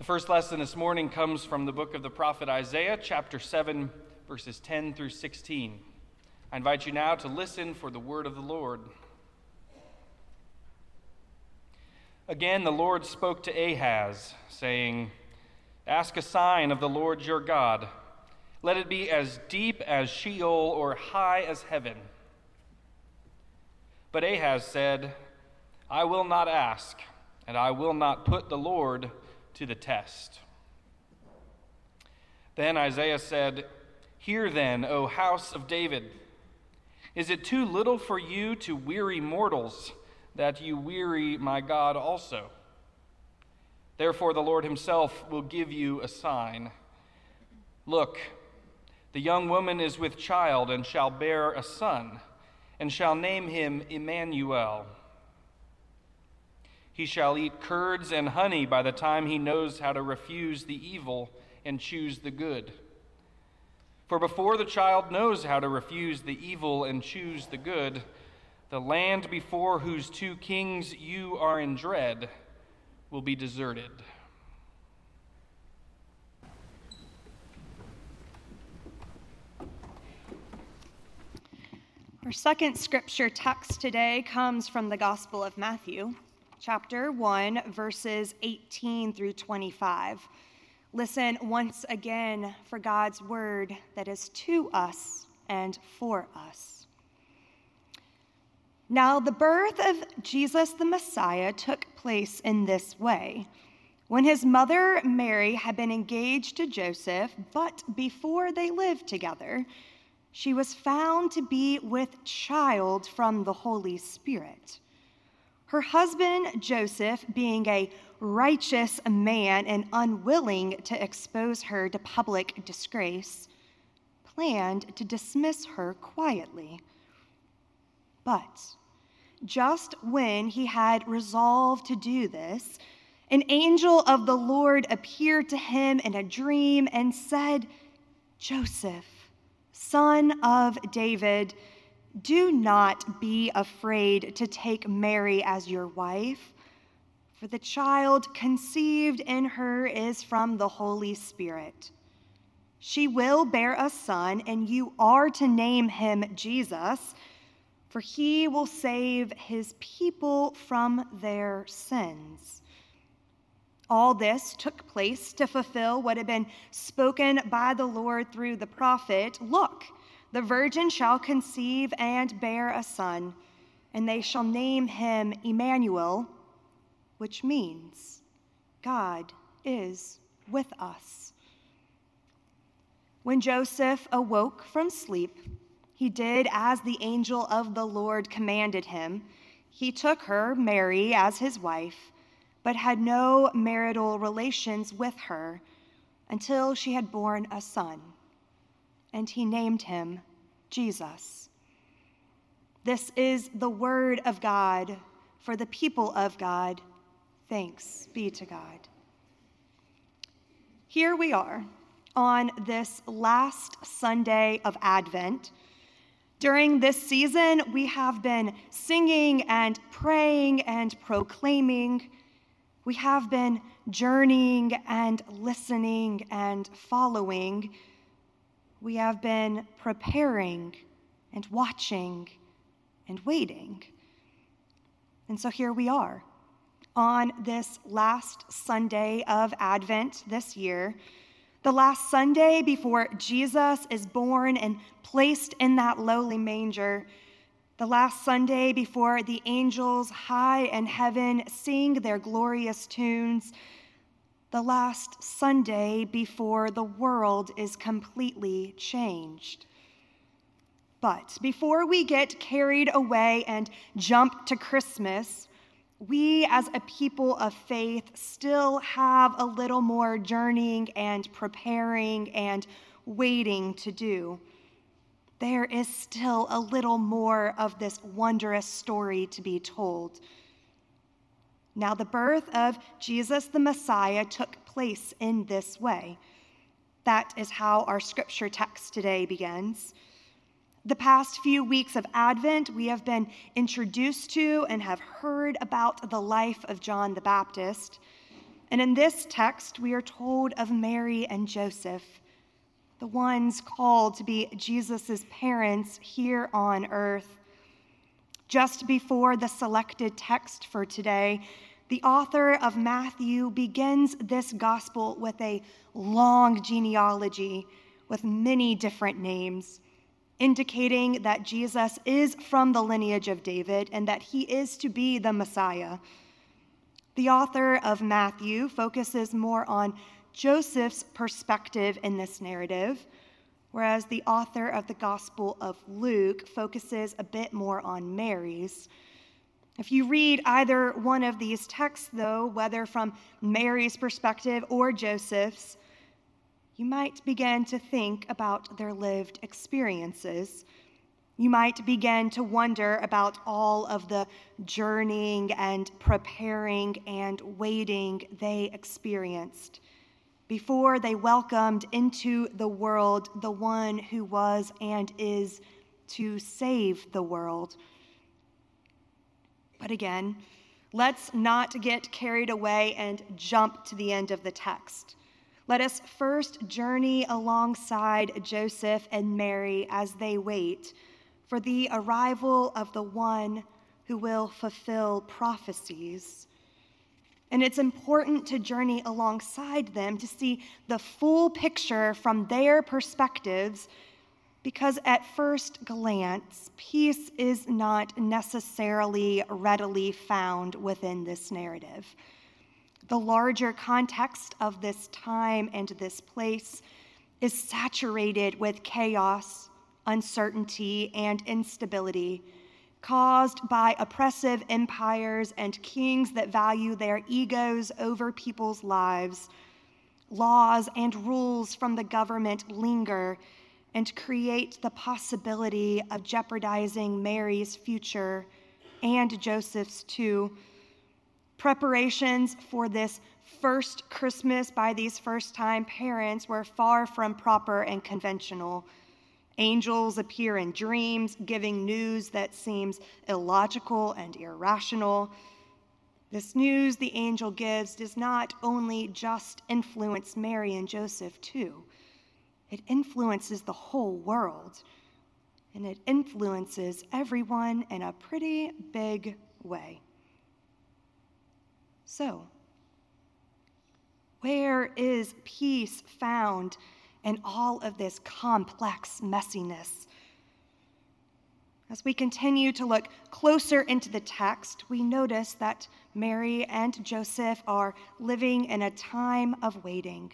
The first lesson this morning comes from the book of the prophet Isaiah, chapter 7, verses 10 through 16. I invite you now to listen for the word of the Lord. Again, the Lord spoke to Ahaz, saying, Ask a sign of the Lord your God. Let it be as deep as Sheol or high as heaven. But Ahaz said, I will not ask, and I will not put the Lord to the test. Then Isaiah said, Hear then, O house of David. Is it too little for you to weary mortals? that you weary my God also. Therefore, the Lord himself will give you a sign. Look, the young woman is with child and shall bear a son, and shall name him Emmanuel. He shall eat curds and honey by the time he knows how to refuse the evil and choose the good. For before the child knows how to refuse the evil and choose the good, the land before whose two kings you are in dread will be deserted. Our second scripture text today comes from the Gospel of Matthew, chapter 1, verses 18 through 25. Listen once again for God's word that is to us and for us. Now, the birth of Jesus the Messiah took place in this way. When his mother Mary had been engaged to Joseph, but before they lived together, she was found to be with child from the Holy Spirit. Her husband Joseph, being a righteous man and unwilling to expose her to public disgrace, planned to dismiss her quietly. But just when he had resolved to do this, an angel of the Lord appeared to him in a dream and said, Joseph, son of David, do not be afraid to take Mary as your wife, for the child conceived in her is from the Holy Spirit. She will bear a son, and you are to name him Jesus for he will save his people from their sins. All this took place to fulfill what had been spoken by the Lord through the prophet Look, the virgin shall conceive and bear a son, and they shall name him Emmanuel, which means God is with us. When Joseph awoke from sleep, he did as the angel of the Lord commanded him. He took her, Mary, as his wife, but had no marital relations with her until she had borne a son. And he named him Jesus. This is the word of God for the people of God. Thanks be to God. Here we are on this last Sunday of Advent during this season, we have been singing and praying and proclaiming. We have been journeying and listening and following. We have been preparing and watching and waiting. And so here we are on this last Sunday of Advent this year the last Sunday before Jesus is born and placed in that lowly manger, the last Sunday before the angels high in heaven sing their glorious tunes, the last Sunday before the world is completely changed. But before we get carried away and jump to Christmas, we as a people of faith still have a little more journeying and preparing and waiting to do. There is still a little more of this wondrous story to be told. Now, the birth of Jesus the Messiah took place in this way. That is how our scripture text today begins. The past few weeks of Advent, we have been introduced to and have heard about the life of John the Baptist. And in this text, we are told of Mary and Joseph, the ones called to be Jesus' parents here on earth. Just before the selected text for today, the author of Matthew begins this gospel with a long genealogy with many different names, indicating that Jesus is from the lineage of David and that he is to be the Messiah. The author of Matthew focuses more on Joseph's perspective in this narrative, whereas the author of the Gospel of Luke focuses a bit more on Mary's. If you read either one of these texts, though, whether from Mary's perspective or Joseph's, you might begin to think about their lived experiences. You might begin to wonder about all of the journeying and preparing and waiting they experienced before they welcomed into the world the one who was and is to save the world. But again, let's not get carried away and jump to the end of the text. Let us first journey alongside Joseph and Mary as they wait for the arrival of the one who will fulfill prophecies. And it's important to journey alongside them to see the full picture from their perspectives because at first glance, peace is not necessarily readily found within this narrative. The larger context of this time and this place is saturated with chaos, uncertainty, and instability caused by oppressive empires and kings that value their egos over people's lives. Laws and rules from the government linger and create the possibility of jeopardizing Mary's future and Joseph's too. Preparations for this first Christmas by these first time parents were far from proper and conventional. Angels appear in dreams, giving news that seems illogical and irrational. This news the angel gives does not only just influence Mary and Joseph, too it influences the whole world. And it influences everyone in a pretty big way. So, where is peace found in all of this complex messiness? As we continue to look closer into the text, we notice that Mary and Joseph are living in a time of waiting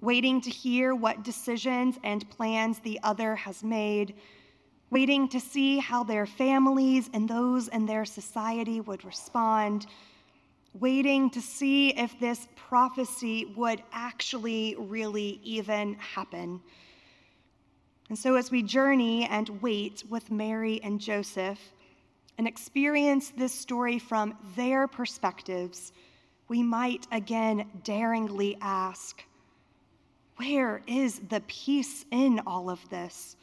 waiting to hear what decisions and plans the other has made, waiting to see how their families and those in their society would respond, waiting to see if this prophecy would actually really even happen. And so, as we journey and wait with Mary and Joseph and experience this story from their perspectives, we might again daringly ask where is the peace in all of this?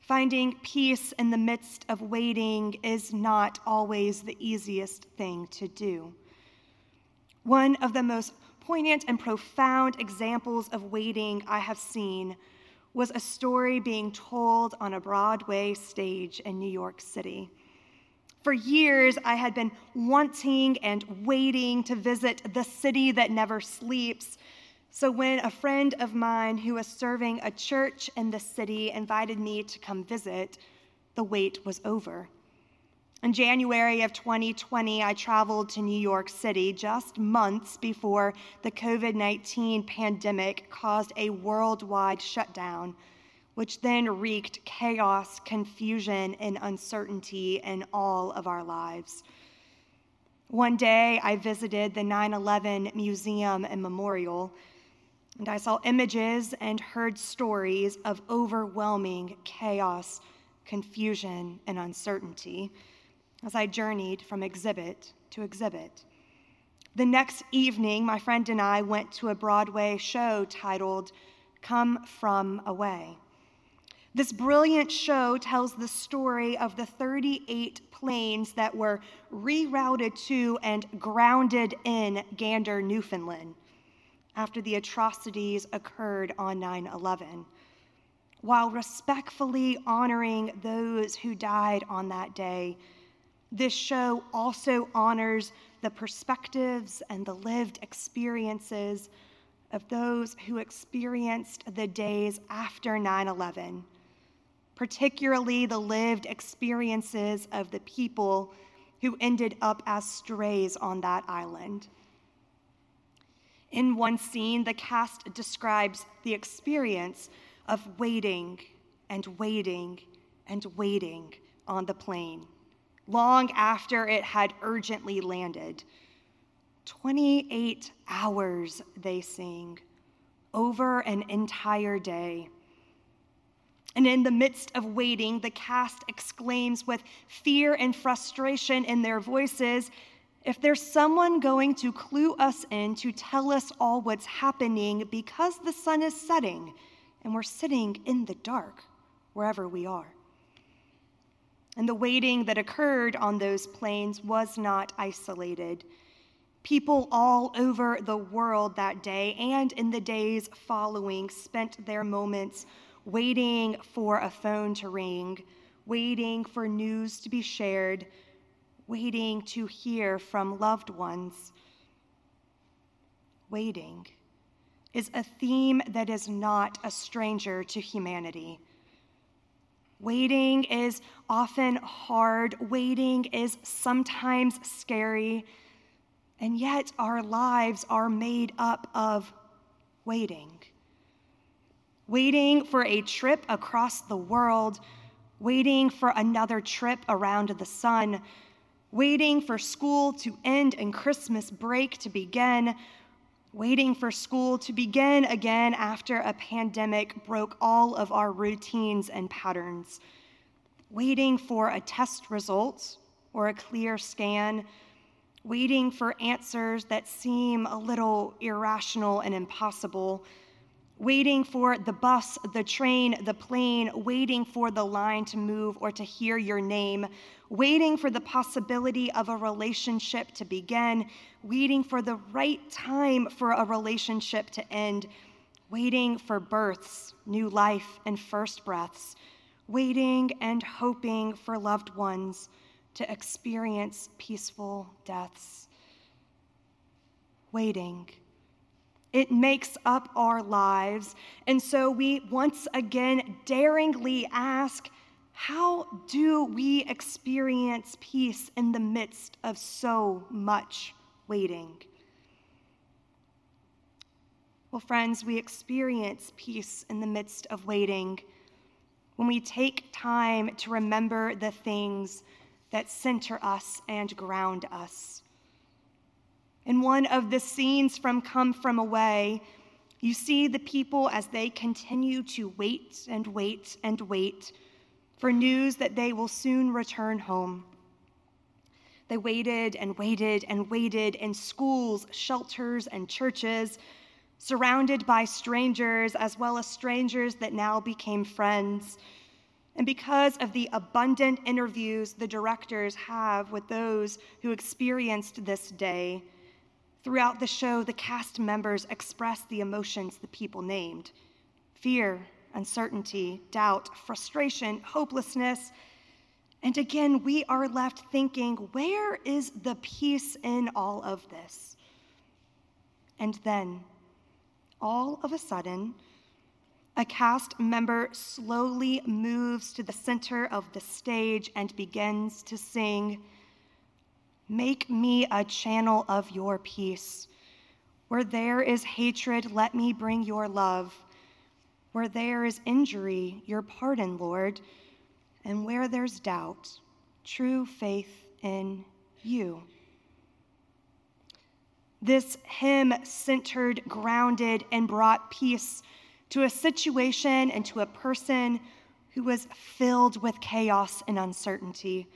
Finding peace in the midst of waiting is not always the easiest thing to do. One of the most poignant and profound examples of waiting I have seen was a story being told on a Broadway stage in New York City. For years, I had been wanting and waiting to visit the city that never sleeps so, when a friend of mine who was serving a church in the city invited me to come visit, the wait was over. In January of 2020, I traveled to New York City just months before the COVID 19 pandemic caused a worldwide shutdown, which then wreaked chaos, confusion, and uncertainty in all of our lives. One day, I visited the 9 11 Museum and Memorial and I saw images and heard stories of overwhelming chaos, confusion, and uncertainty as I journeyed from exhibit to exhibit. The next evening, my friend and I went to a Broadway show titled Come From Away. This brilliant show tells the story of the 38 planes that were rerouted to and grounded in Gander, Newfoundland after the atrocities occurred on 9 11, while respectfully honoring those who died on that day. This show also honors the perspectives and the lived experiences of those who experienced the days after 9 11 particularly the lived experiences of the people who ended up as strays on that island. In one scene, the cast describes the experience of waiting and waiting and waiting on the plane long after it had urgently landed. 28 hours, they sing, over an entire day. And in the midst of waiting, the cast exclaims with fear and frustration in their voices if there's someone going to clue us in to tell us all what's happening because the sun is setting and we're sitting in the dark wherever we are. And the waiting that occurred on those planes was not isolated. People all over the world that day and in the days following spent their moments waiting for a phone to ring, waiting for news to be shared, waiting to hear from loved ones. Waiting is a theme that is not a stranger to humanity. Waiting is often hard, waiting is sometimes scary, and yet our lives are made up of waiting. Waiting for a trip across the world, waiting for another trip around the sun, waiting for school to end and Christmas break to begin, waiting for school to begin again after a pandemic broke all of our routines and patterns, waiting for a test result or a clear scan, waiting for answers that seem a little irrational and impossible waiting for the bus, the train, the plane, waiting for the line to move or to hear your name, waiting for the possibility of a relationship to begin, waiting for the right time for a relationship to end, waiting for births, new life, and first breaths, waiting and hoping for loved ones to experience peaceful deaths. Waiting it makes up our lives. And so we once again daringly ask how do we experience peace in the midst of so much waiting? Well, friends, we experience peace in the midst of waiting when we take time to remember the things that center us and ground us. In one of the scenes from Come From Away, you see the people as they continue to wait and wait and wait for news that they will soon return home. They waited and waited and waited in schools, shelters, and churches, surrounded by strangers, as well as strangers that now became friends. And because of the abundant interviews the directors have with those who experienced this day, Throughout the show, the cast members express the emotions the people named fear, uncertainty, doubt, frustration, hopelessness. And again, we are left thinking, where is the peace in all of this? And then, all of a sudden, a cast member slowly moves to the center of the stage and begins to sing. Make me a channel of your peace. Where there is hatred, let me bring your love. Where there is injury, your pardon, Lord. And where there's doubt, true faith in you. This hymn centered, grounded, and brought peace to a situation and to a person who was filled with chaos and uncertainty.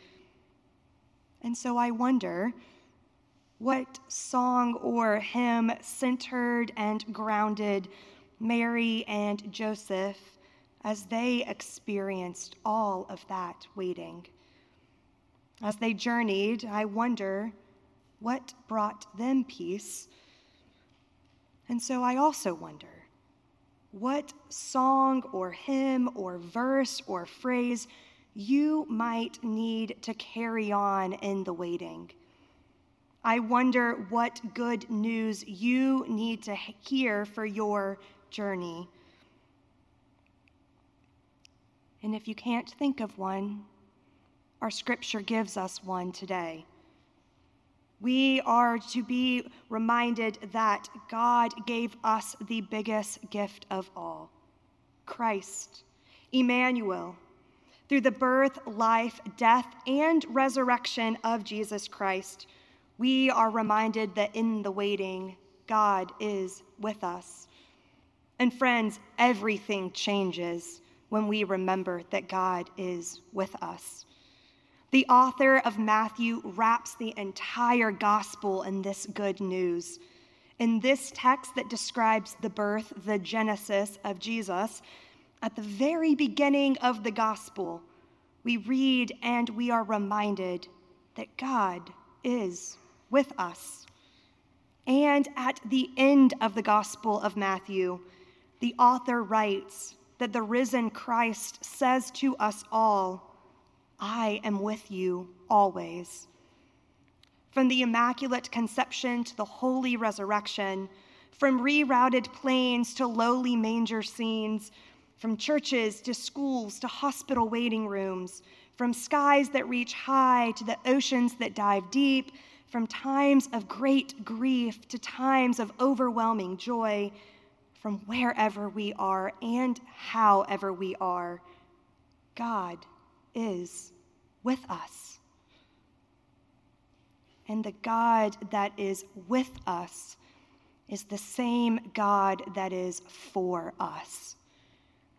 And so I wonder what song or hymn centered and grounded Mary and Joseph as they experienced all of that waiting. As they journeyed, I wonder what brought them peace. And so I also wonder what song or hymn or verse or phrase you might need to carry on in the waiting. I wonder what good news you need to hear for your journey. And if you can't think of one, our scripture gives us one today. We are to be reminded that God gave us the biggest gift of all Christ, Emmanuel. Through the birth, life, death, and resurrection of Jesus Christ, we are reminded that in the waiting, God is with us. And friends, everything changes when we remember that God is with us. The author of Matthew wraps the entire gospel in this good news. In this text that describes the birth, the genesis of Jesus, at the very beginning of the gospel, we read and we are reminded that God is with us. And at the end of the gospel of Matthew, the author writes that the risen Christ says to us all, I am with you always. From the Immaculate Conception to the Holy Resurrection, from rerouted planes to lowly manger scenes, from churches to schools to hospital waiting rooms, from skies that reach high to the oceans that dive deep, from times of great grief to times of overwhelming joy, from wherever we are and however we are, God is with us. And the God that is with us is the same God that is for us.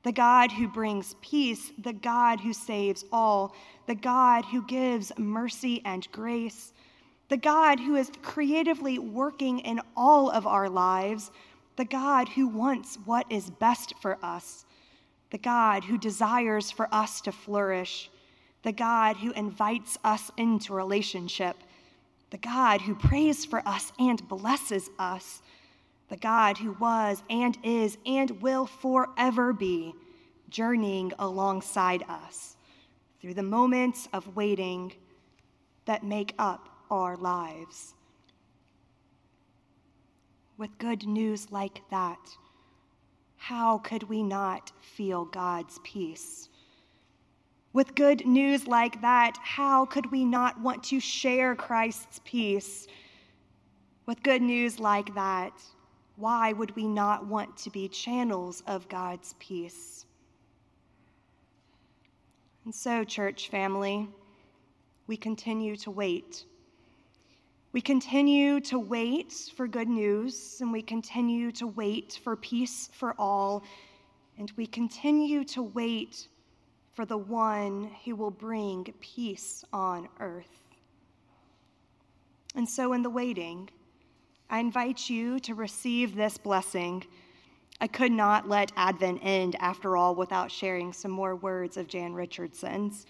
The God who brings peace, the God who saves all, the God who gives mercy and grace, the God who is creatively working in all of our lives, the God who wants what is best for us, the God who desires for us to flourish, the God who invites us into relationship, the God who prays for us and blesses us, the God who was and is and will forever be journeying alongside us through the moments of waiting that make up our lives. With good news like that, how could we not feel God's peace? With good news like that, how could we not want to share Christ's peace? With good news like that, why would we not want to be channels of God's peace? And so, church family, we continue to wait. We continue to wait for good news, and we continue to wait for peace for all, and we continue to wait for the one who will bring peace on earth. And so, in the waiting, I invite you to receive this blessing. I could not let Advent end, after all, without sharing some more words of Jan Richardson's.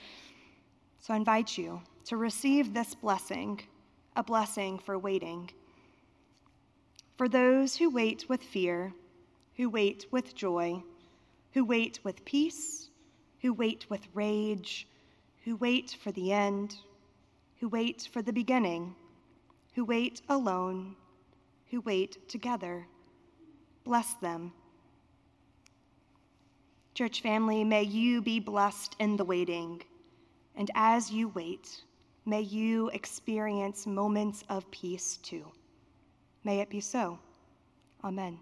So I invite you to receive this blessing, a blessing for waiting. For those who wait with fear, who wait with joy, who wait with peace, who wait with rage, who wait for the end, who wait for the beginning, who wait alone, who wait together. Bless them. Church family, may you be blessed in the waiting. And as you wait, may you experience moments of peace too. May it be so. Amen.